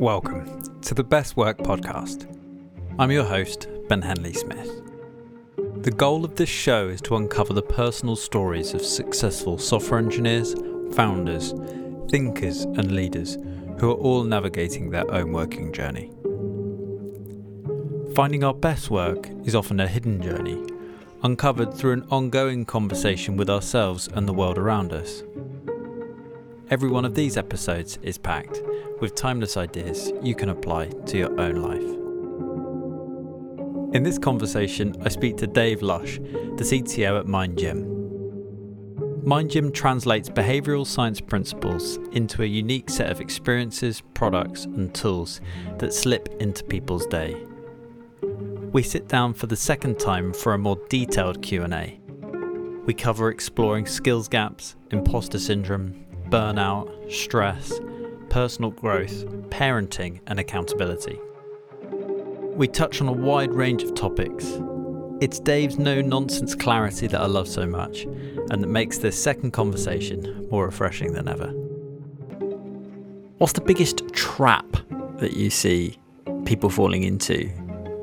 Welcome to the Best Work Podcast. I'm your host, Ben Henley Smith. The goal of this show is to uncover the personal stories of successful software engineers, founders, thinkers, and leaders who are all navigating their own working journey. Finding our best work is often a hidden journey, uncovered through an ongoing conversation with ourselves and the world around us. Every one of these episodes is packed with timeless ideas you can apply to your own life. In this conversation, I speak to Dave Lush, the CTO at MindGym. MindGym translates behavioural science principles into a unique set of experiences, products, and tools that slip into people's day. We sit down for the second time for a more detailed Q&A. We cover exploring skills gaps, imposter syndrome, burnout, stress, personal growth, parenting, and accountability. We touch on a wide range of topics. It's Dave's no nonsense clarity that I love so much, and that makes this second conversation more refreshing than ever. What's the biggest trap that you see people falling into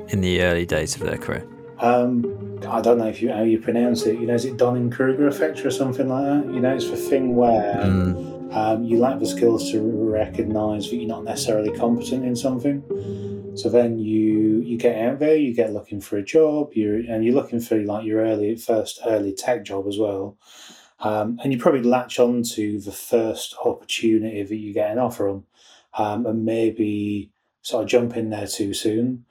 in the early days of their career? Um, I don't know if you how you pronounce it. You know, is it Donning Kruger effect or something like that? You know, it's the thing where mm. um, you lack the skills to recognise that you're not necessarily competent in something. So then you you get out there, you get looking for a job, you and you're looking for like your early first early tech job as well. Um, and you probably latch on to the first opportunity that you get an offer on, um, and maybe sort of jump in there too soon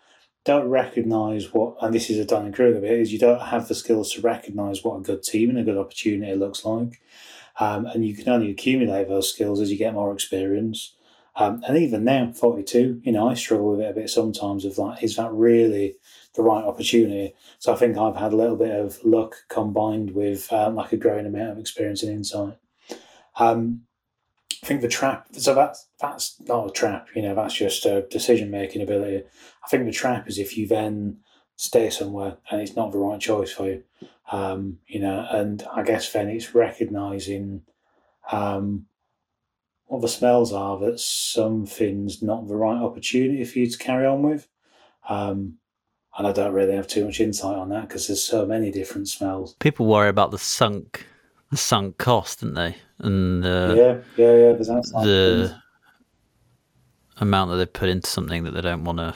don't recognize what, and this is a Dunning Kruger bit, is you don't have the skills to recognize what a good team and a good opportunity looks like. Um, and you can only accumulate those skills as you get more experience. Um, and even now, 42, you know, I struggle with it a bit sometimes of like, is that really the right opportunity? So I think I've had a little bit of luck combined with um, like a growing amount of experience and insight. Um, I think the trap. So that's that's not a trap. You know, that's just a decision making ability. I think the trap is if you then stay somewhere and it's not the right choice for you. Um, you know, and I guess then it's recognizing um, what the smells are that something's not the right opportunity for you to carry on with. Um, and I don't really have too much insight on that because there's so many different smells. People worry about the sunk, the sunk cost, don't they? And the yeah, yeah, yeah. the amount that they put into something that they don't want to.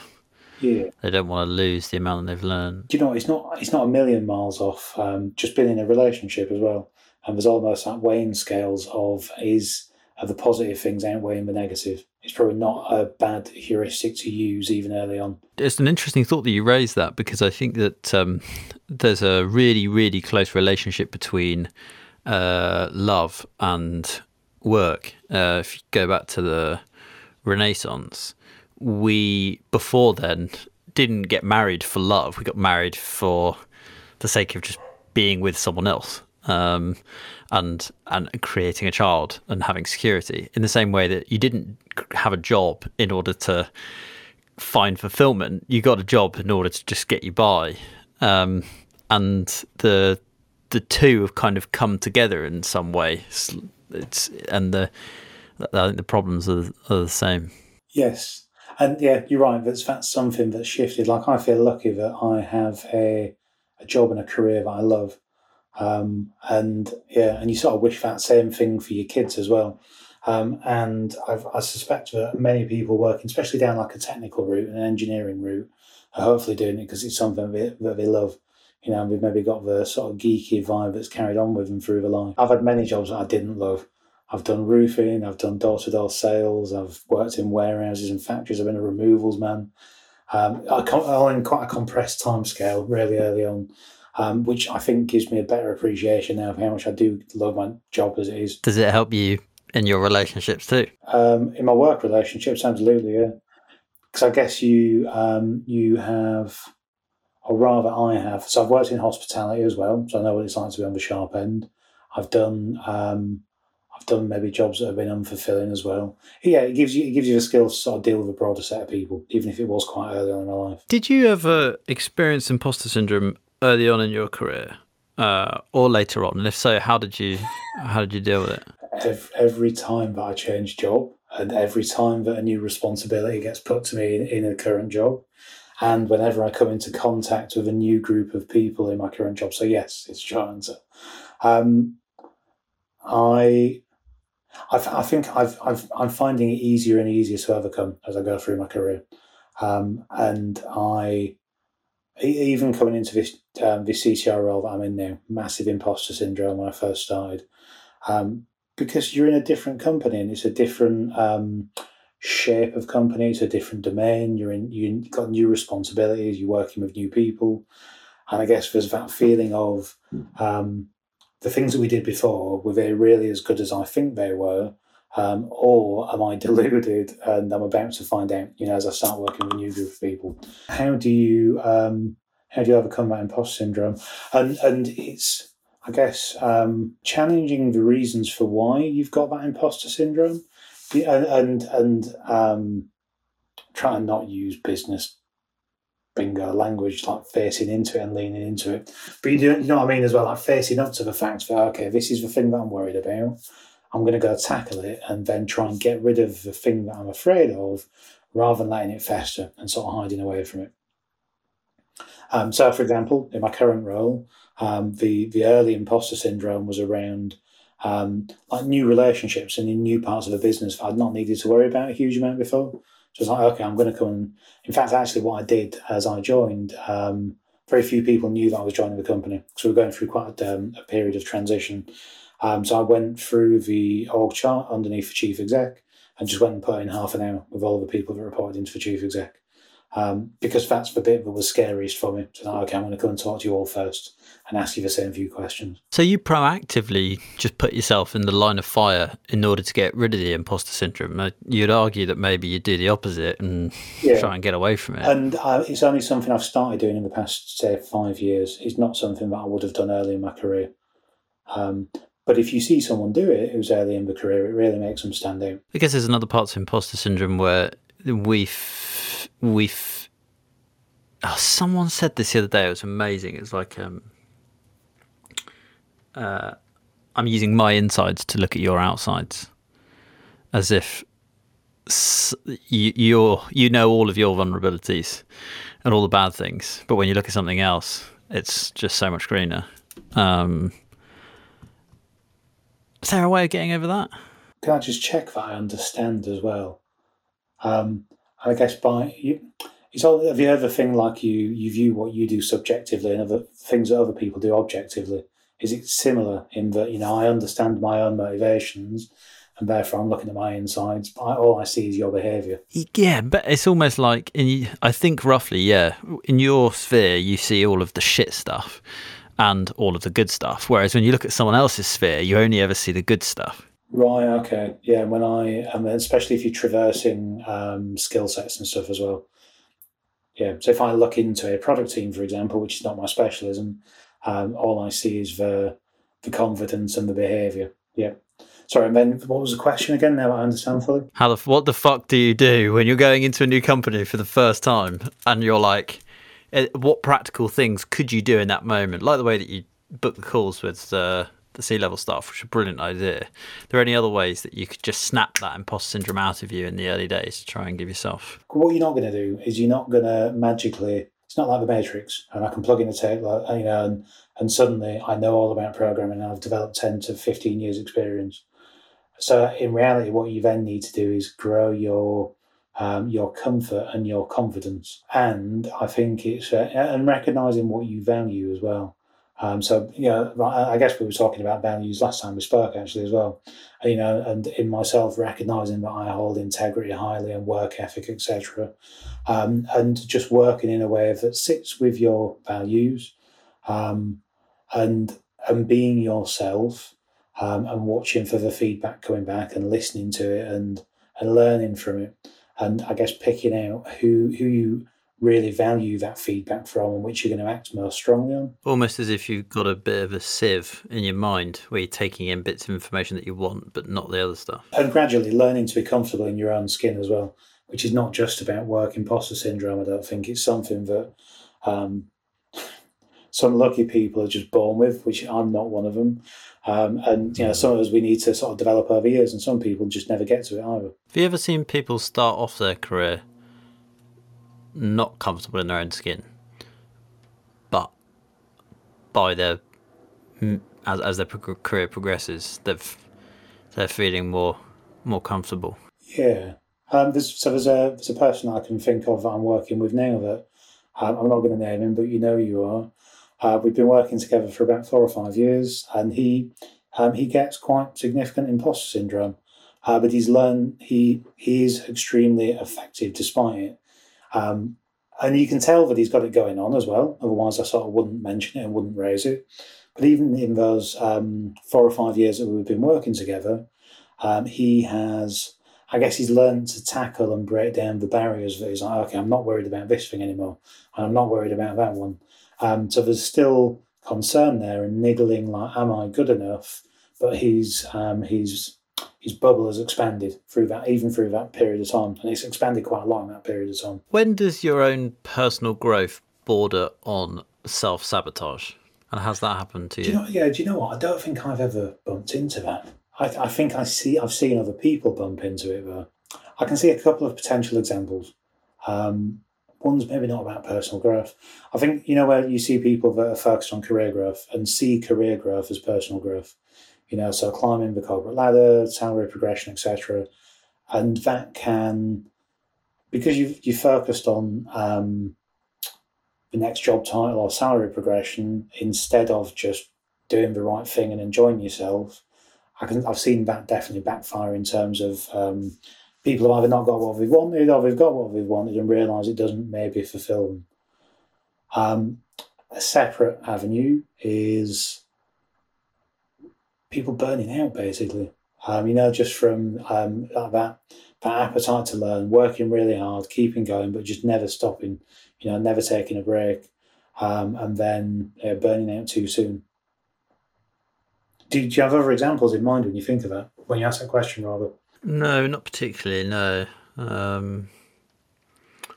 Yeah. They don't want to lose the amount that they've learned. Do you know? It's not. It's not a million miles off. Um, just being in a relationship as well, and there's almost that weighing scales of is of the positive things outweighing the negative. It's probably not a bad heuristic to use even early on. It's an interesting thought that you raised that because I think that um, there's a really, really close relationship between uh, love and work. Uh, if you go back to the Renaissance, we before then didn't get married for love. We got married for the sake of just being with someone else. Um, and and creating a child and having security in the same way that you didn't have a job in order to find fulfillment you got a job in order to just get you by um, and the the two have kind of come together in some way. It's, it's and the I think the problems are, are the same. Yes, and yeah, you're right. That's that's something that's shifted. Like I feel lucky that I have a a job and a career that I love, um, and yeah, and you sort of wish that same thing for your kids as well. Um, and I've, i suspect that many people working, especially down like a technical route, and an engineering route, are hopefully doing it because it's something that they, that they love you know, we've maybe got the sort of geeky vibe that's carried on with them through the line. I've had many jobs that I didn't love. I've done roofing, I've done door to door sales, I've worked in warehouses and factories, I've been a removals man. Um, I all in quite a compressed time scale really early on, um, which I think gives me a better appreciation now of how much I do love my job as it is. Does it help you in your relationships too? Um, in my work relationships, absolutely, yeah. Because I guess you um, you have or rather I have. So I've worked in hospitality as well, so I know what it's like to be on the sharp end. I've done um, I've done maybe jobs that have been unfulfilling as well. Yeah, it gives you it gives you the skills to sort of deal with a broader set of people, even if it was quite early on in my life. Did you ever experience imposter syndrome early on in your career, uh, or later on? And if so, how did you how did you deal with it? every, every time that I change job and every time that a new responsibility gets put to me in, in a current job, and whenever I come into contact with a new group of people in my current job. So yes, it's short answer. Um, I, I, I think I've, I've, I'm finding it easier and easier to overcome as I go through my career, um, and I, even coming into this um, this CTO role that I'm in now, massive imposter syndrome when I first started, um, because you're in a different company and it's a different um, shape of company, it's a different domain. You're in, you've got new responsibilities. You're working with new people, and I guess there's that feeling of um, the things that we did before were they really as good as I think they were, um, or am I deluded and I'm about to find out? You know, as I start working with a new group of people, how do you um, how do you overcome that imposter syndrome? And and it's I guess um, challenging the reasons for why you've got that imposter syndrome, and and, and um, try and not use business bingo language like facing into it and leaning into it. But you do, you know what I mean as well, like facing up to the fact that okay, this is the thing that I'm worried about. I'm going to go tackle it and then try and get rid of the thing that I'm afraid of, rather than letting it fester and sort of hiding away from it. Um, so, for example, in my current role, um, the the early imposter syndrome was around um, like new relationships and in new parts of the business I'd not needed to worry about a huge amount before. So it's like, okay, I'm going to come. And, in fact, actually, what I did as I joined, um, very few people knew that I was joining the company. So we are going through quite a, um, a period of transition. Um, so I went through the org chart underneath the chief exec and just went and put in half an hour with all the people that reported into the chief exec. Um, because that's the bit that was scariest for me. So, okay, I'm going to come and talk to you all first and ask you the same few questions. So you proactively just put yourself in the line of fire in order to get rid of the imposter syndrome. Uh, you'd argue that maybe you do the opposite and yeah. try and get away from it. And uh, it's only something I've started doing in the past, say, five years. It's not something that I would have done early in my career. Um, but if you see someone do it who's early in the career, it really makes them stand out. I guess there's another part of imposter syndrome where we've we've oh, someone said this the other day. It was amazing. It's like um, uh, I'm using my insides to look at your outsides, as if you you're, you know all of your vulnerabilities and all the bad things, but when you look at something else, it's just so much greener. Um, is there a way of getting over that? Can I just check that I understand as well? Um, I guess by you, it's all the other thing like you you view what you do subjectively and other things that other people do objectively is it similar in that you know I understand my own motivations and therefore I'm looking at my insides. But all I see is your behaviour. Yeah, but it's almost like in I think roughly, yeah, in your sphere you see all of the shit stuff and all of the good stuff, whereas when you look at someone else's sphere, you only ever see the good stuff. Right. Okay. Yeah. When I, and then especially if you're traversing um, skill sets and stuff as well. Yeah. So if I look into a product team, for example, which is not my specialism, um, all I see is the the confidence and the behaviour. Yeah. Sorry, and then what was the question again? Now I understand fully. How the what the fuck do you do when you're going into a new company for the first time and you're like, eh, what practical things could you do in that moment? Like the way that you book the calls with uh, the C-level stuff, which is a brilliant idea. Are there any other ways that you could just snap that imposter syndrome out of you in the early days to try and give yourself? What you're not going to do is you're not going to magically it's not like the Matrix, and I can plug in a tape, like, you know, and, and suddenly I know all about programming, and I've developed ten to fifteen years experience. So in reality, what you then need to do is grow your um, your comfort and your confidence, and I think it's uh, and recognizing what you value as well. Um, so, you know, I guess we were talking about values last time we spoke actually as well. You know, and in myself recognizing that I hold integrity highly and work ethic, etc., um, and just working in a way that sits with your values, um, and and being yourself, um, and watching for the feedback coming back and listening to it and and learning from it, and I guess picking out who who you really value that feedback from and which you're going to act most strongly on. Almost as if you've got a bit of a sieve in your mind where you're taking in bits of information that you want, but not the other stuff. And gradually learning to be comfortable in your own skin as well, which is not just about work imposter syndrome. I don't think it's something that um, some lucky people are just born with, which I'm not one of them. Um, and you know, some of us we need to sort of develop over years, and some people just never get to it either. Have you ever seen people start off their career not comfortable in their own skin, but by their as as their career progresses, they've they're feeling more more comfortable. Yeah. Um, there's, so there's a there's a person I can think of that I'm working with now that um, I'm not going to name him, but you know you are. Uh, we've been working together for about four or five years, and he um, he gets quite significant imposter syndrome, uh, but he's learned he he is extremely effective despite it. Um, and you can tell that he's got it going on as well. Otherwise, I sort of wouldn't mention it and wouldn't raise it. But even in those um, four or five years that we've been working together, um, he has, I guess, he's learned to tackle and break down the barriers that he's like, okay, I'm not worried about this thing anymore, and I'm not worried about that one. Um, so there's still concern there and niggling, like, am I good enough? But he's um, he's his bubble has expanded through that, even through that period of time, and it's expanded quite a lot in that period of time. When does your own personal growth border on self sabotage? And has that happened to you? Do you know, yeah, do you know what? I don't think I've ever bumped into that. I, I think I see I've seen other people bump into it, but I can see a couple of potential examples. Um, one's maybe not about personal growth. I think you know where you see people that are focused on career growth and see career growth as personal growth. You know, so climbing the corporate ladder, salary progression, etc. And that can because you've you focused on um, the next job title or salary progression instead of just doing the right thing and enjoying yourself. I can I've seen that definitely backfire in terms of um, people have either not got what they've wanted or they've got what they've wanted and realise it doesn't maybe fulfil them. Um, a separate avenue is people burning out basically. Um, you know, just from um, that, that appetite to learn, working really hard, keeping going, but just never stopping you know, never taking a break, um, and then uh, burning out too soon. Do, do you have other examples in mind when you think of that, when you ask that question, rather? No, not particularly. No. Um,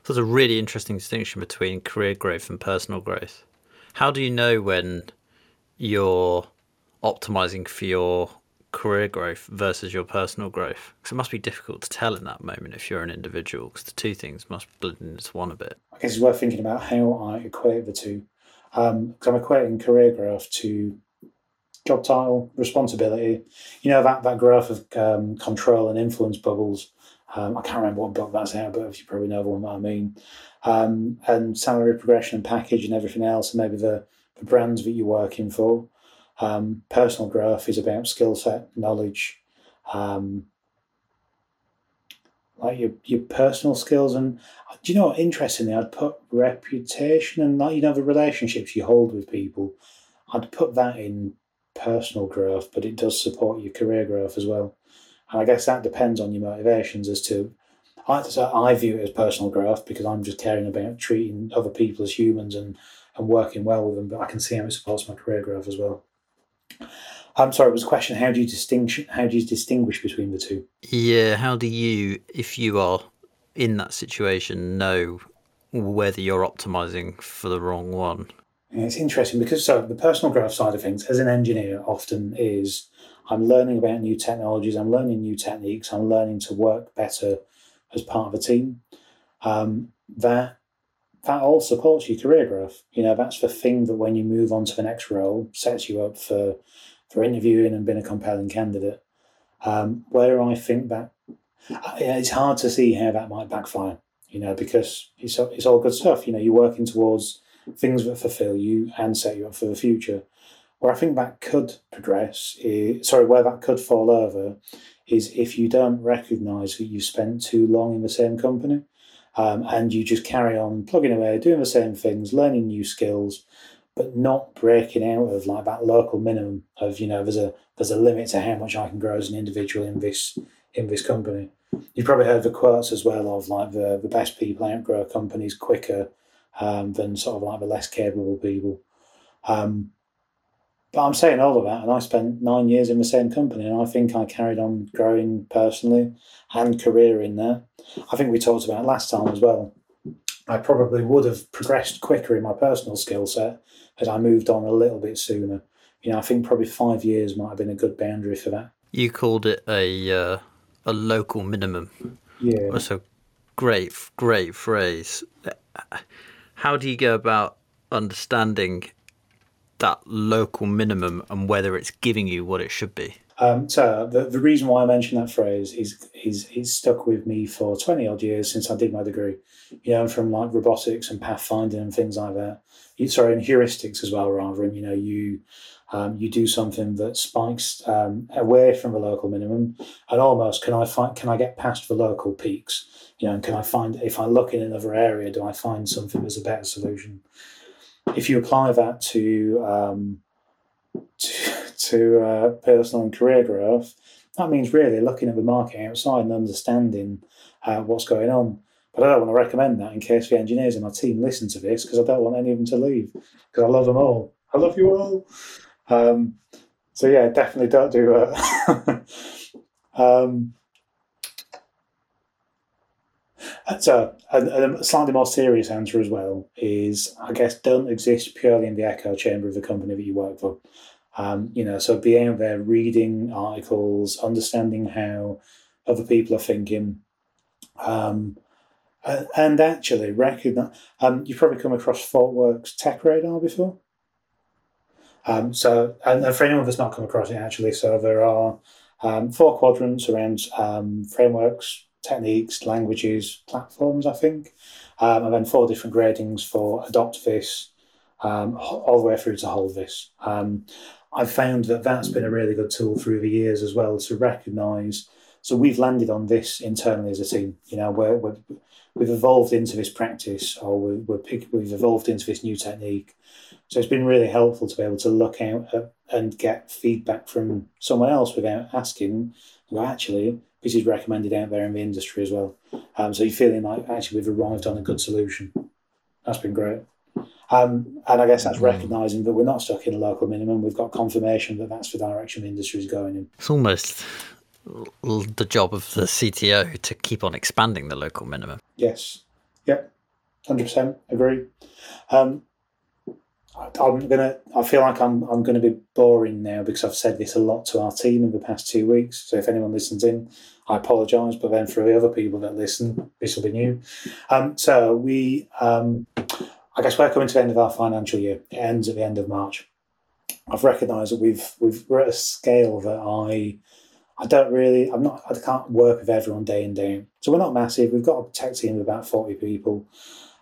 there's a really interesting distinction between career growth and personal growth. How do you know when you're optimizing for your career growth versus your personal growth? Because it must be difficult to tell in that moment if you're an individual, because the two things must blend into one a bit. I guess it's worth thinking about how I equate the two. Because um, I'm equating career growth to job title, responsibility. You know, that, that growth of um, control and influence bubbles. Um, I can't remember what book that's out, but you probably know the one that I mean. Um, and salary progression and package and everything else, and maybe the, the brands that you're working for. Um, personal growth is about skill set, knowledge, um, like your your personal skills. And do you know what? Interestingly, I'd put reputation and like you know the relationships you hold with people. I'd put that in personal growth, but it does support your career growth as well. And I guess that depends on your motivations as to. I, so I view it as personal growth because I'm just caring about treating other people as humans and, and working well with them. But I can see how it supports my career growth as well. I'm sorry, it was a question. How do you distinguish? How do you distinguish between the two? Yeah, how do you, if you are in that situation, know whether you're optimizing for the wrong one? It's interesting because so the personal growth side of things, as an engineer, often is I'm learning about new technologies, I'm learning new techniques, I'm learning to work better as part of a team. Um, that that all supports your career growth. You know, that's the thing that when you move on to the next role sets you up for for interviewing and being a compelling candidate. Um, where I think that it's hard to see how that might backfire. You know, because it's it's all good stuff. You know, you're working towards things that fulfill you and set you up for the future. Where I think that could progress, is, sorry, where that could fall over, is if you don't recognise that you spent too long in the same company um, and you just carry on plugging away, doing the same things, learning new skills, but not breaking out of like that local minimum of you know there's a there's a limit to how much I can grow as an individual in this in this company. You've probably heard the quotes as well of like the the best people outgrow companies quicker um, than sort of like the less capable people. Um, but I'm saying all of that, and I spent nine years in the same company, and I think I carried on growing personally and career in there. I think we talked about last time as well. I probably would have progressed quicker in my personal skill set had I moved on a little bit sooner. You know, I think probably five years might have been a good boundary for that. You called it a uh, a local minimum. Yeah, that's a great, great phrase. How do you go about understanding that local minimum and whether it's giving you what it should be? Um, so the, the reason why I mention that phrase is is it's stuck with me for twenty odd years since I did my degree. You know, from like robotics and pathfinding and things like that. Sorry, and heuristics as well, rather. And you know, you um, you do something that spikes um, away from the local minimum, and almost can I find can I get past the local peaks? You know, and can I find if I look in another area, do I find something that's a better solution? If you apply that to um, to to uh, personal and career growth, that means really looking at the market outside and understanding uh, what's going on. But I don't want to recommend that in case the engineers in my team listen to this because I don't want any of them to leave because I love them all. I love you all. Um, so yeah, definitely don't do that. um, so a, a, slightly more serious answer as well is, I guess, don't exist purely in the echo chamber of the company that you work for. Um, you know, so being out there reading articles, understanding how other people are thinking, um, and actually recognize. Um, you've probably come across ThoughtWorks Tech Radar before. Um, so, and, and, for anyone that's not come across it, actually, so there are um, four quadrants around um, frameworks, techniques, languages, platforms, I think, um, and then four different gradings for adopt this, um, all the way through to hold this. Um, I've found that that's been a really good tool through the years as well to recognise. So we've landed on this internally as a team. You know, we're, we're we've evolved into this practice, or we're, we're pick, we've evolved into this new technique. So it's been really helpful to be able to look out at, and get feedback from someone else without asking. Well, actually, this is recommended out there in the industry as well. Um, so you're feeling like actually we've arrived on a good solution. That's been great. Um, and I guess that's mm. recognising that we're not stuck in a local minimum. We've got confirmation that that's the direction the industry is going in. It's almost the job of the CTO to keep on expanding the local minimum. Yes. Yep. Hundred percent agree. Um, I'm gonna. I feel like I'm. I'm going to be boring now because I've said this a lot to our team in the past two weeks. So if anyone listens in, I apologise. But then for the other people that listen, this will be new. Um, so we. Um, I guess we're coming to the end of our financial year. It ends at the end of March. I've recognised that we've we've we're at a scale that I I don't really I'm not I can't work with everyone day in day out. So we're not massive. We've got a tech team of about forty people.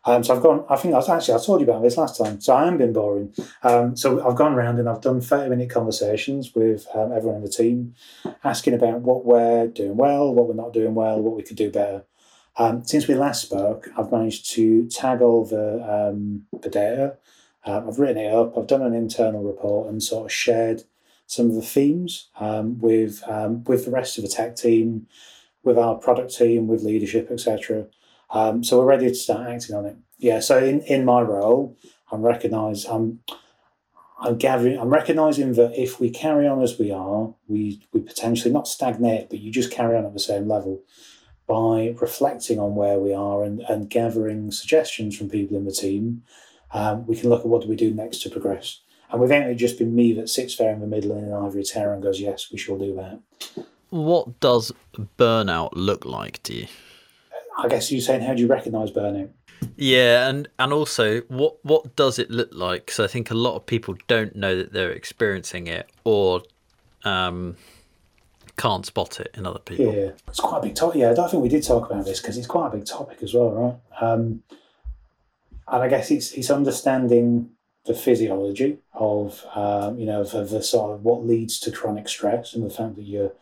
Um, so I've gone. I think I was actually I told you about this last time. So I am been boring. Um, so I've gone around and I've done thirty minute conversations with um, everyone in the team, asking about what we're doing well, what we're not doing well, what we could do better. Um, since we last spoke, I've managed to tag all the, um, the data. Uh, I've written it up, I've done an internal report and sort of shared some of the themes um, with, um, with the rest of the tech team, with our product team, with leadership, etc. Um, so we're ready to start acting on it. Yeah, so in, in my role, I'm recognise I'm I'm gathering I'm recognizing that if we carry on as we are, we we potentially not stagnate, but you just carry on at the same level by reflecting on where we are and, and gathering suggestions from people in the team, um, we can look at what do we do next to progress. And without it just being me that sits there in the middle in an ivory tower and goes, yes, we shall do that. What does burnout look like to you? I guess you're saying, how do you recognise burnout? Yeah, and and also, what what does it look like? Because I think a lot of people don't know that they're experiencing it, or um, can't spot it in other people. Yeah, it's quite a big topic. Yeah, I don't think we did talk about this because it's quite a big topic as well, right? Um, and I guess it's it's understanding the physiology of um, you know of, of, the sort of what leads to chronic stress and the fact that you're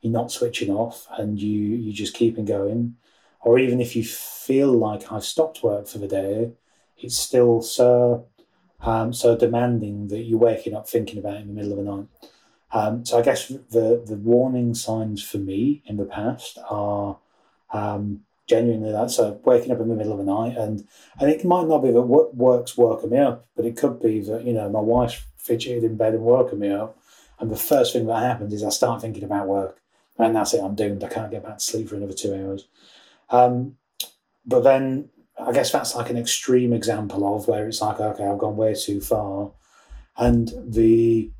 you're not switching off and you you're just keeping going, or even if you feel like I've stopped work for the day, it's still so um, so demanding that you're waking up thinking about it in the middle of the night. Um, so I guess the the warning signs for me in the past are um, genuinely that. So waking up in the middle of the night, and and it might not be that what work's working me up, but it could be that you know my wife's fidgeted in bed and woken me up, and the first thing that happens is I start thinking about work, and that's it. I'm doomed. I can't get back to sleep for another two hours. Um, but then I guess that's like an extreme example of where it's like, okay, I've gone way too far. And the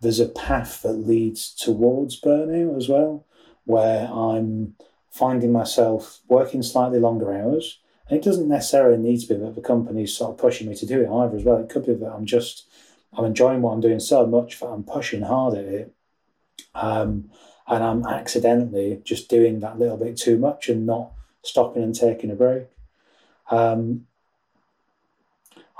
there's a path that leads towards burnout as well, where I'm finding myself working slightly longer hours. And it doesn't necessarily need to be that the company's sort of pushing me to do it either as well. It could be that I'm just I'm enjoying what I'm doing so much that I'm pushing hard at it. Um, and I'm accidentally just doing that little bit too much and not stopping and taking a break. Um,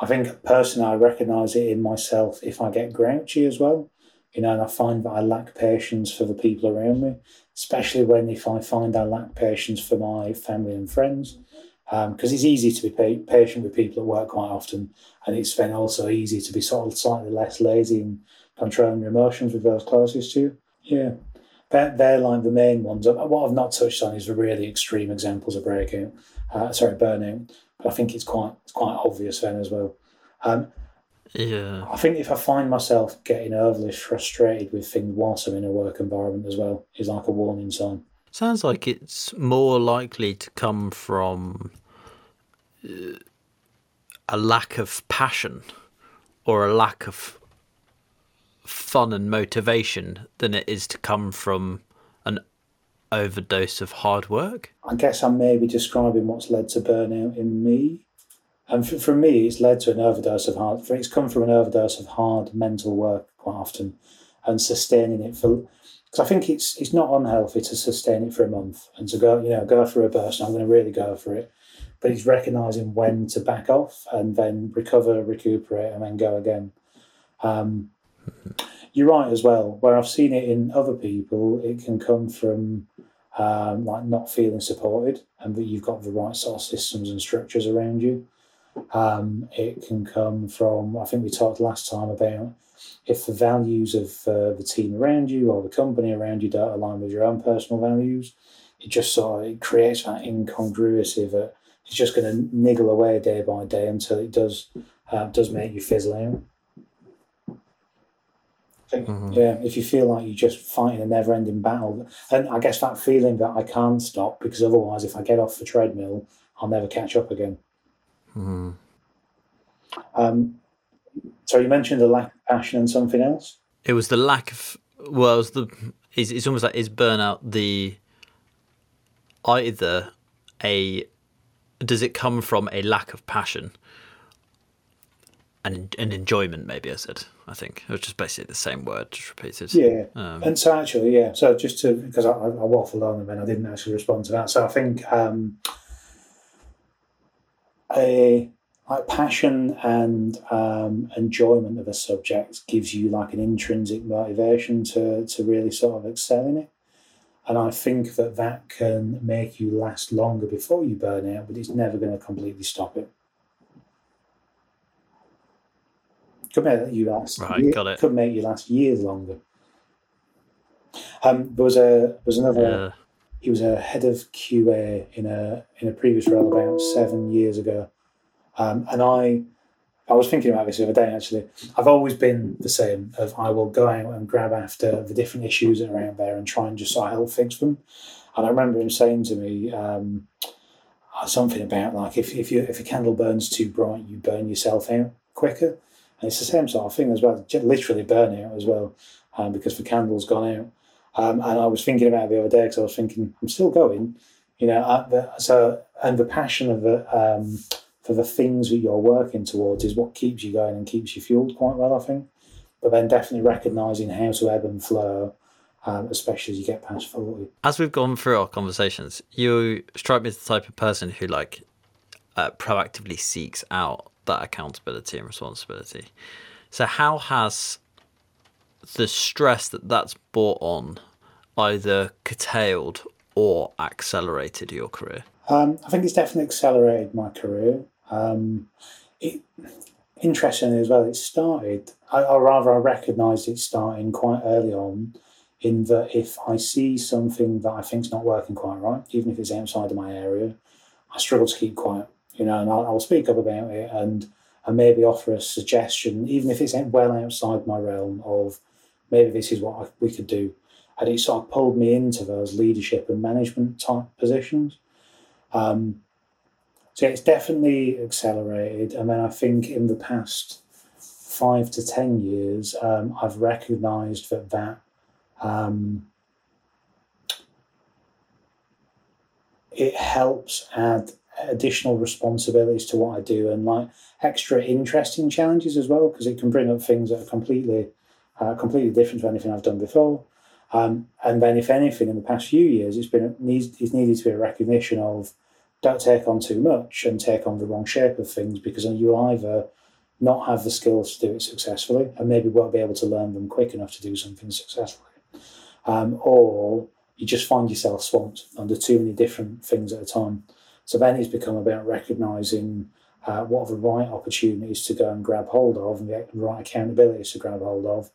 I think personally, I recognise it in myself if I get grouchy as well, you know, and I find that I lack patience for the people around me, especially when if I find I lack patience for my family and friends, because um, it's easy to be patient with people at work quite often, and it's then also easy to be sort of slightly less lazy and controlling your emotions with those closest to you. Yeah, they're, they're like the main ones. What I've not touched on is the really extreme examples of breakout, uh, sorry, burnout. But I think it's quite it's quite obvious then as well. Um, yeah. I think if I find myself getting overly frustrated with things whilst I'm in a work environment as well, is like a warning sign. Sounds like it's more likely to come from uh, a lack of passion or a lack of fun and motivation than it is to come from an overdose of hard work. I guess I'm maybe describing what's led to burnout in me. And for, for me, it's led to an overdose of hard. It's come from an overdose of hard mental work quite often, and sustaining it for. Because I think it's it's not unhealthy to sustain it for a month and to go, you know, go for a burst. I'm going to really go for it, but it's recognizing when to back off and then recover, recuperate, and then go again. Um, you're right as well. Where I've seen it in other people, it can come from um, like not feeling supported, and that you've got the right sort of systems and structures around you. Um, it can come from. I think we talked last time about if the values of uh, the team around you or the company around you don't align with your own personal values. It just sort of it creates that incongruity that it's just going to niggle away day by day until it does uh, does make you fizzle out think, mm-hmm. yeah, if you feel like you're just fighting a never ending battle, and I guess that feeling that I can't stop because otherwise, if I get off the treadmill, I'll never catch up again. Mm-hmm. Um, so you mentioned the lack of passion and something else. It was the lack of. Well, it was the. It's, it's almost like is burnout the either a does it come from a lack of passion and an enjoyment maybe i said i think. It was just basically the same word just repeated. Yeah. Um, and so actually yeah. So just to because I, I waffled on and then i didn't actually respond to that. So i think um a like passion and um, enjoyment of a subject gives you like an intrinsic motivation to to really sort of excel in it. And I think that that can make you last longer before you burn out, but it's never going to completely stop it. Could make you last. Right, year, got it. Could make you last years longer. Um, there was a there was another. Yeah. He was a head of QA in a in a previous role about seven years ago, um, and I I was thinking about this the other day. Actually, I've always been the same. Of I will go out and grab after the different issues that are out there and try and just sort of help fix them. And I remember him saying to me um, something about like if if you if a candle burns too bright, you burn yourself out quicker. And it's the same sort of thing as well, literally burning burnout as well, um, because the candle's gone out. Um, and I was thinking about it the other day because I was thinking, I'm still going, you know. The, so, and the passion of the um, for the things that you're working towards is what keeps you going and keeps you fueled quite well, I think. But then definitely recognizing how to ebb and flow, um, especially as you get past 40. As we've gone through our conversations, you strike me as the type of person who like uh, proactively seeks out that accountability and responsibility. So, how has the stress that that's brought on either curtailed or accelerated your career? Um, I think it's definitely accelerated my career. Um, it, interestingly as well, it started, I, or rather, I recognised it starting quite early on. In that, if I see something that I think is not working quite right, even if it's outside of my area, I struggle to keep quiet you know, and I'll, I'll speak up about it and and maybe offer a suggestion, even if it's well outside my realm of maybe this is what I, we could do. And it sort of pulled me into those leadership and management type positions. Um, So it's definitely accelerated. And then I think in the past five to ten years, um, I've recognised that that um, it helps add additional responsibilities to what I do and like extra interesting challenges as well because it can bring up things that are completely uh, completely different to anything I've done before. Um, and then, if anything, in the past few years, it's been needs it's needed to be a recognition of don't take on too much and take on the wrong shape of things because you either not have the skills to do it successfully and maybe won't be able to learn them quick enough to do something successfully, um, or you just find yourself swamped under too many different things at a time. So then it's become about recognizing uh, what are the right opportunities to go and grab hold of and the right accountabilities to grab hold of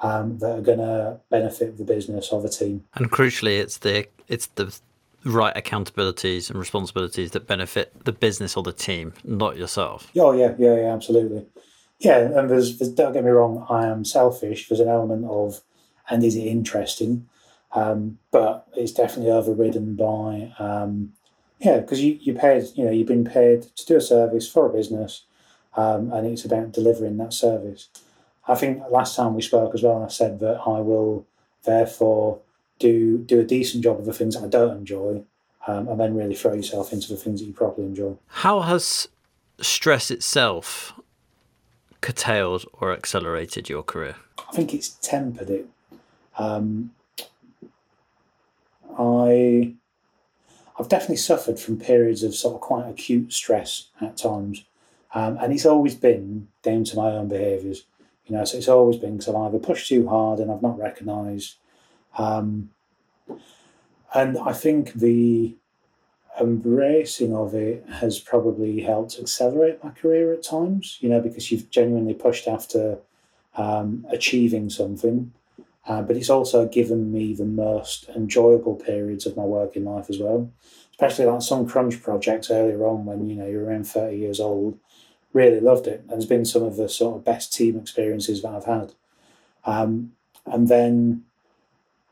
um, that are going to benefit the business or the team. And crucially, it's the it's the right accountabilities and responsibilities that benefit the business or the team, not yourself. Oh yeah, yeah, yeah, absolutely. Yeah, and there's, there's don't get me wrong, I am selfish. There's an element of, and is it interesting? Um, but it's definitely overridden by, um, yeah, because you, you paid, you know, you've been paid to do a service for a business, um, and it's about delivering that service. I think last time we spoke as well, I said that I will therefore do do a decent job of the things I don't enjoy, um, and then really throw yourself into the things that you properly enjoy. How has stress itself curtailed or accelerated your career? I think it's tempered it. Um, I I've definitely suffered from periods of sort of quite acute stress at times, um, and it's always been down to my own behaviours. You know, so it's always been because I've either pushed too hard and I've not recognised. Um, and I think the embracing of it has probably helped accelerate my career at times, you know, because you've genuinely pushed after um, achieving something. Uh, but it's also given me the most enjoyable periods of my working life as well, especially like some crunch projects earlier on when, you know, you're around 30 years old really loved it. And it's been some of the sort of best team experiences that I've had. Um, and then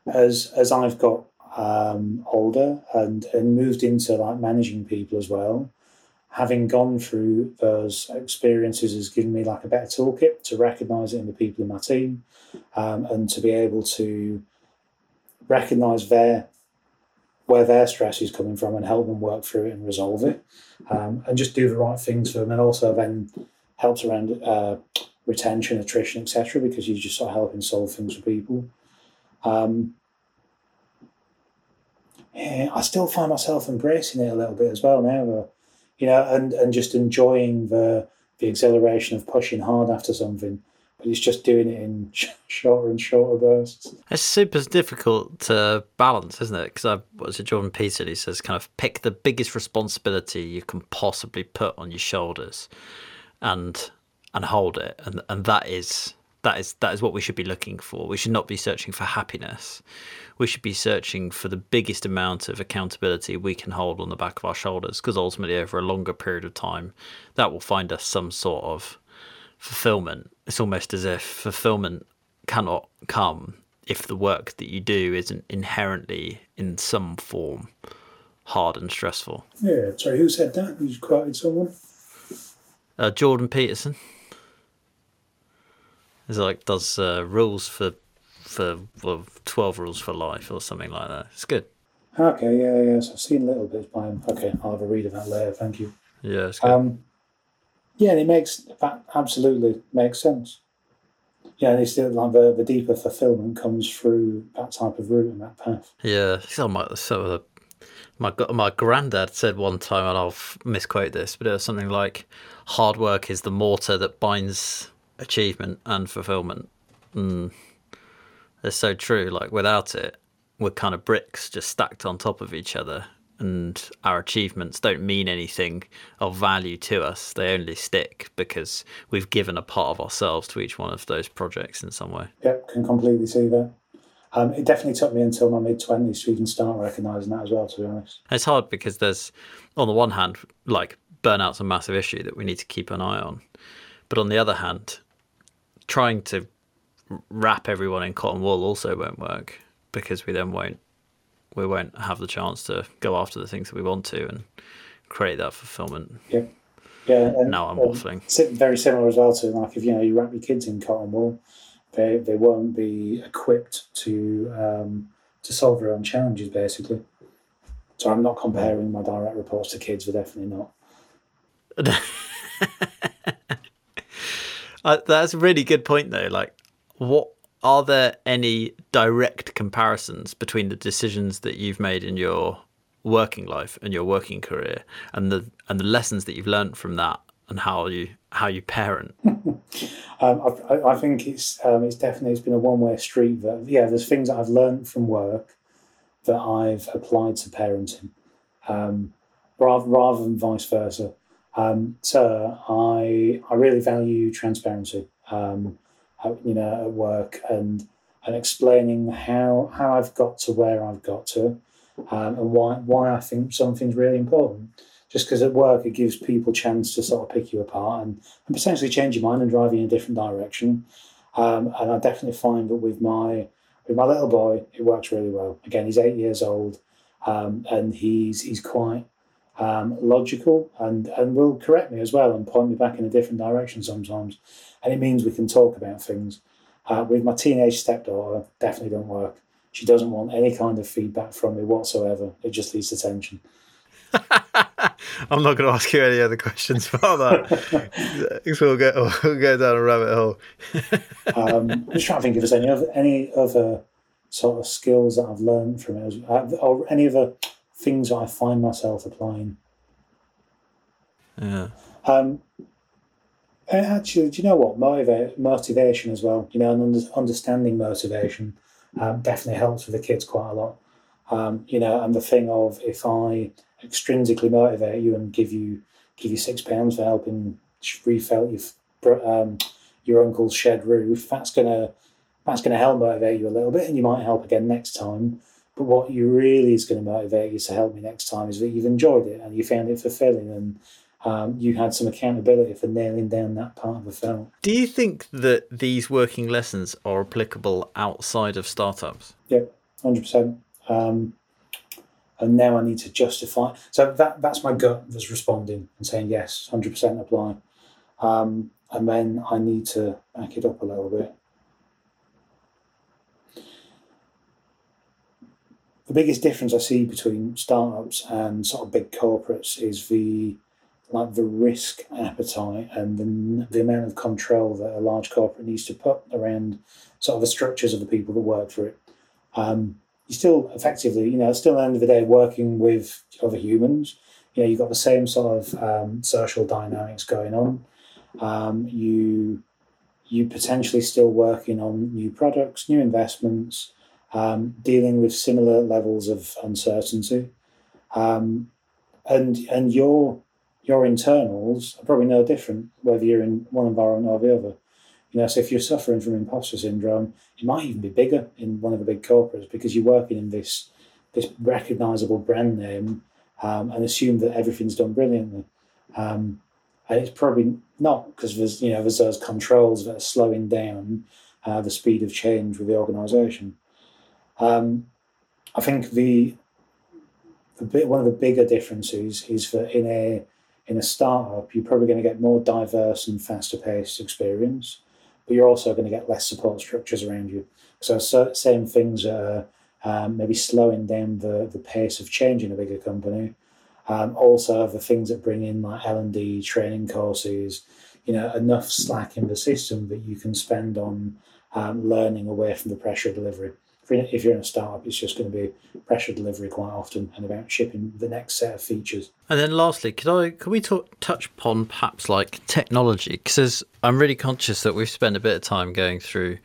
as as I've got um, older and and moved into like managing people as well, having gone through those experiences has given me like a better toolkit to recognise it in the people in my team, um, and to be able to recognise their where their stress is coming from and help them work through it and resolve it, um, and just do the right things for them, and also then helps around uh, retention, attrition, etc. Because you're just sort of helping solve things for people. Um, yeah, I still find myself embracing it a little bit as well now, you know, and and just enjoying the the exhilaration of pushing hard after something but he's just doing it in shorter and shorter bursts. It's super difficult to balance, isn't it? Because I was it Jordan Peterson? He says, kind of pick the biggest responsibility you can possibly put on your shoulders, and and hold it, and and that is that is that is what we should be looking for. We should not be searching for happiness. We should be searching for the biggest amount of accountability we can hold on the back of our shoulders, because ultimately, over a longer period of time, that will find us some sort of fulfillment. It's almost as if fulfillment cannot come if the work that you do isn't inherently in some form hard and stressful. Yeah, sorry, who said that? Who's quoted someone? Uh, Jordan Peterson. He's like does uh, rules for for well, twelve rules for life or something like that. It's good. Okay, yeah, yeah. yes, I've seen little bits by him. Okay, I'll have a read of that later. Thank you. Yeah, it's good. Um, yeah, and it makes that absolutely makes sense. Yeah, and it's still like the, the deeper fulfillment comes through that type of route and that path. Yeah, so my so my my granddad said one time, and I'll misquote this, but it was something like, "Hard work is the mortar that binds achievement and fulfillment." Mm. It's so true. Like without it, we're kind of bricks just stacked on top of each other, and our achievements don't mean anything of value to us. They only stick because we've given a part of ourselves to each one of those projects in some way. Yep, can completely see that. Um, it definitely took me until my mid 20s to even start recognising that as well, to be honest. It's hard because there's, on the one hand, like burnout's a massive issue that we need to keep an eye on. But on the other hand, trying to wrap everyone in cotton wool also won't work because we then won't we won't have the chance to go after the things that we want to and create that fulfillment. Yeah. Yeah, and, now I'm waffling. Very similar as well to like if you know you wrap your kids in cotton wool, they they won't be equipped to um, to solve their own challenges basically. So I'm not comparing my direct reports to kids. We're definitely not. uh, that's a really good point, though. Like, what are there any direct comparisons between the decisions that you've made in your working life and your working career, and the and the lessons that you've learned from that, and how you how you parent? um, I, I, think it's um, it's definitely it's been a one way street. That yeah, there's things that I've learned from work that I've applied to parenting, um, rather rather than vice versa. Um, so I I really value transparency, um, you know, at work and and explaining how how I've got to where I've got to, um, and why why I think something's really important. Just because at work it gives people chance to sort of pick you apart and, and potentially change your mind and drive you in a different direction. Um, and I definitely find that with my with my little boy, it works really well. Again, he's eight years old, um, and he's he's quite um, logical and and will correct me as well and point me back in a different direction sometimes. And it means we can talk about things. Uh, with my teenage stepdaughter, definitely don't work. She doesn't want any kind of feedback from me whatsoever. It just leads to tension. I'm not going to ask you any other questions about that. we'll go we'll go down a rabbit hole. um, I'm just trying to think if there's any other any other sort of skills that I've learned from it, or any other things I find myself applying. Yeah. Um, actually, do you know what Motiva- motivation as well? You know, and understanding motivation um, definitely helps with the kids quite a lot. Um, you know, and the thing of if I extrinsically motivate you and give you give you six pounds for helping refelt your um, your uncle's shed roof, that's gonna that's gonna help motivate you a little bit, and you might help again next time. But what you really is going to motivate you to help me next time is that you've enjoyed it and you found it fulfilling and um, you had some accountability for nailing down that part of the film. Do you think that these working lessons are applicable outside of startups? Yeah, hundred um, percent and now I need to justify. So that that's my gut that's responding and saying yes, hundred percent apply. Um, and then I need to back it up a little bit. The biggest difference I see between startups and sort of big corporates is the like the risk appetite and the, the amount of control that a large corporate needs to put around sort of the structures of the people that work for it. Um, you're still effectively, you know, still at the end of the day working with other humans. You know, you've got the same sort of um, social dynamics going on. Um, you you potentially still working on new products, new investments, um, dealing with similar levels of uncertainty, um, and and your your internals are probably no different whether you're in one environment or the other. You know, so if you're suffering from imposter syndrome, it might even be bigger in one of the big corporates because you're working in this this recognizable brand name um, and assume that everything's done brilliantly. Um, and it's probably not because there's you know there's those controls that are slowing down uh, the speed of change with the organisation. Um, I think the the bit, one of the bigger differences is that in a in a startup you're probably going to get more diverse and faster paced experience but you're also going to get less support structures around you. So, same things are um, maybe slowing down the, the pace of change in a bigger company. Um, also, the things that bring in like L and D training courses, you know, enough slack in the system that you can spend on um, learning away from the pressure of delivery if you're in a startup, it's just going to be pressure delivery quite often and about shipping the next set of features. And then lastly, could I could we talk, touch upon perhaps like technology? Because I'm really conscious that we've spent a bit of time going through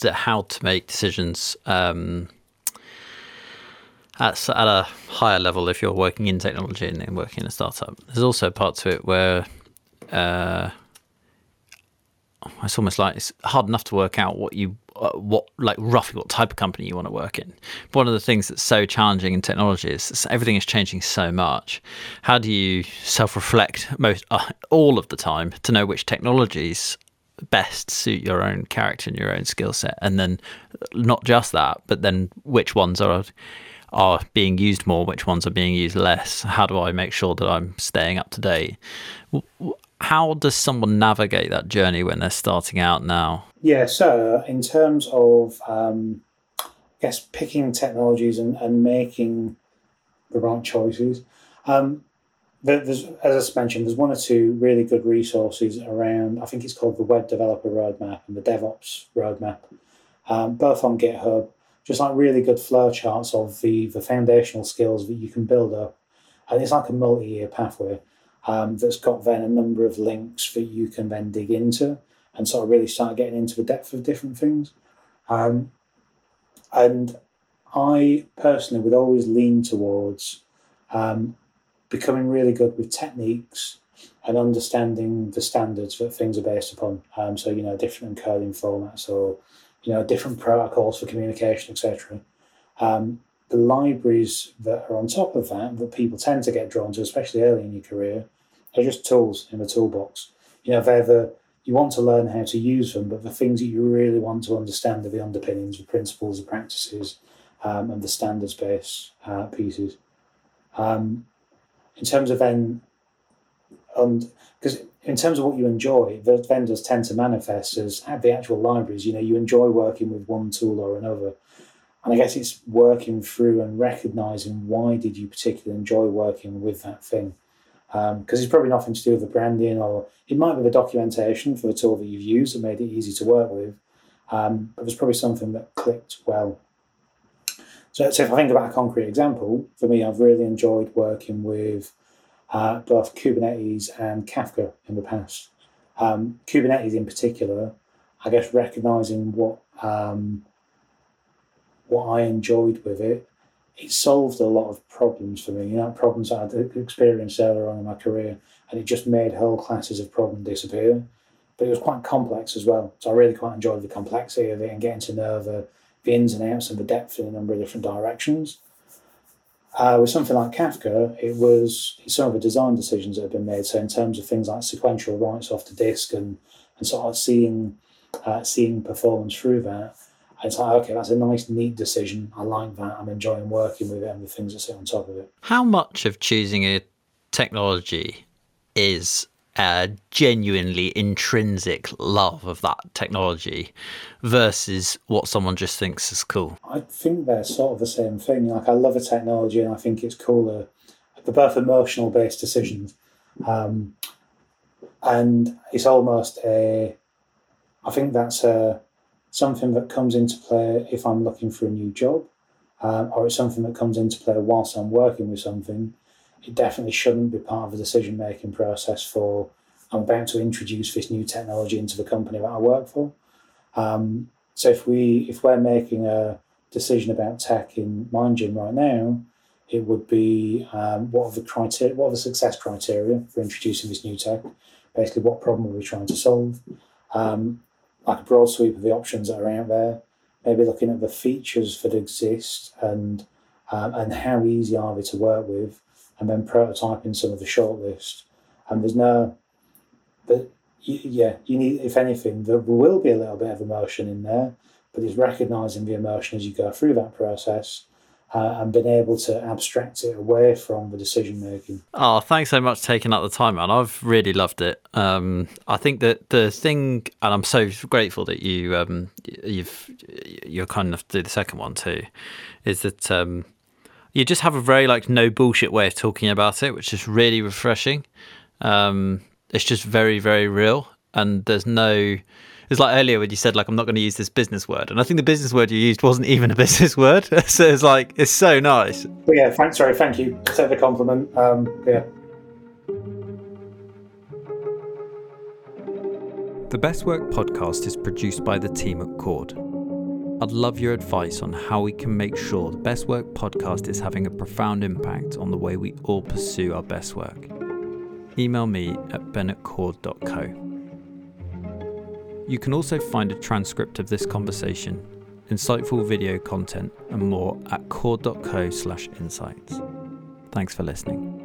the how to make decisions um, at, at a higher level if you're working in technology and then working in a startup. There's also parts to it where uh, it's almost like it's hard enough to work out what you what like roughly what type of company you want to work in. But one of the things that's so challenging in technology is everything is changing so much. How do you self-reflect most uh, all of the time to know which technologies best suit your own character and your own skill set, and then not just that, but then which ones are are being used more, which ones are being used less. How do I make sure that I'm staying up to date? How does someone navigate that journey when they're starting out now? Yeah, so in terms of, um, I guess, picking technologies and, and making the right choices, um, there's, as I mentioned, there's one or two really good resources around. I think it's called the Web Developer Roadmap and the DevOps Roadmap, um, both on GitHub. Just like really good flowcharts of the the foundational skills that you can build up, and it's like a multi-year pathway um, that's got then a number of links that you can then dig into and sort of really start getting into the depth of different things. Um, and I personally would always lean towards um, becoming really good with techniques and understanding the standards that things are based upon. Um, so, you know, different encoding formats or, you know, different protocols for communication, etc. Um, the libraries that are on top of that, that people tend to get drawn to, especially early in your career, are just tools in the toolbox. You know, they're the, you want to learn how to use them, but the things that you really want to understand are the underpinnings, the principles, the practices, um, and the standards based uh, pieces. Um, in terms of then, and because in terms of what you enjoy, the vendors tend to manifest as at the actual libraries. You know, you enjoy working with one tool or another, and I guess it's working through and recognizing why did you particularly enjoy working with that thing. Because um, it's probably nothing to do with the branding, or it might be the documentation for the tool that you've used that made it easy to work with. Um, but there's probably something that clicked well so, so if I think about a concrete example, for me, I've really enjoyed working with uh, both Kubernetes and Kafka in the past. Um, Kubernetes in particular, I guess recognizing what um, what I enjoyed with it, it solved a lot of problems for me. You know, problems I would experienced earlier on in my career, and it just made whole classes of problem disappear. But it was quite complex as well, so I really quite enjoyed the complexity of it and getting to know the the ins and outs and the depth in a number of different directions. Uh, with something like Kafka, it was some of the design decisions that have been made. So in terms of things like sequential writes off the disk and and sort of seeing uh, seeing performance through that, it's like okay, that's a nice, neat decision. I like that. I'm enjoying working with it and the things that sit on top of it. How much of choosing a technology is a genuinely intrinsic love of that technology versus what someone just thinks is cool? I think they're sort of the same thing. Like I love a technology and I think it's cooler. They're both emotional based decisions. Um, and it's almost a, I think that's a, something that comes into play if I'm looking for a new job, um, or it's something that comes into play whilst I'm working with something it definitely shouldn't be part of the decision making process for I'm about to introduce this new technology into the company that I work for. Um, so if we if we're making a decision about tech in MindGym right now, it would be um, what are the criteria, what are the success criteria for introducing this new tech? Basically, what problem are we trying to solve? Um, like a broad sweep of the options that are out there. Maybe looking at the features that exist and um, and how easy are they to work with, and then prototyping some of the shortlist. And there's no, but yeah, you need, if anything, there will be a little bit of emotion in there, but it's recognizing the emotion as you go through that process. Uh, and been able to abstract it away from the decision making. Oh, thanks so much for taking up the time, man. I've really loved it. Um, I think that the thing, and I'm so grateful that you um, you've you're kind enough to do the second one too, is that um, you just have a very like no bullshit way of talking about it, which is really refreshing. Um, it's just very very real, and there's no. It's like earlier when you said like I'm not going to use this business word, and I think the business word you used wasn't even a business word. so it's like it's so nice. But yeah, thanks. Sorry, thank you. Take the compliment. Um, yeah. The Best Work podcast is produced by the team at Cord. I'd love your advice on how we can make sure the Best Work podcast is having a profound impact on the way we all pursue our best work. Email me at ben@cord.co. You can also find a transcript of this conversation, insightful video content, and more at cord.co/insights. Thanks for listening.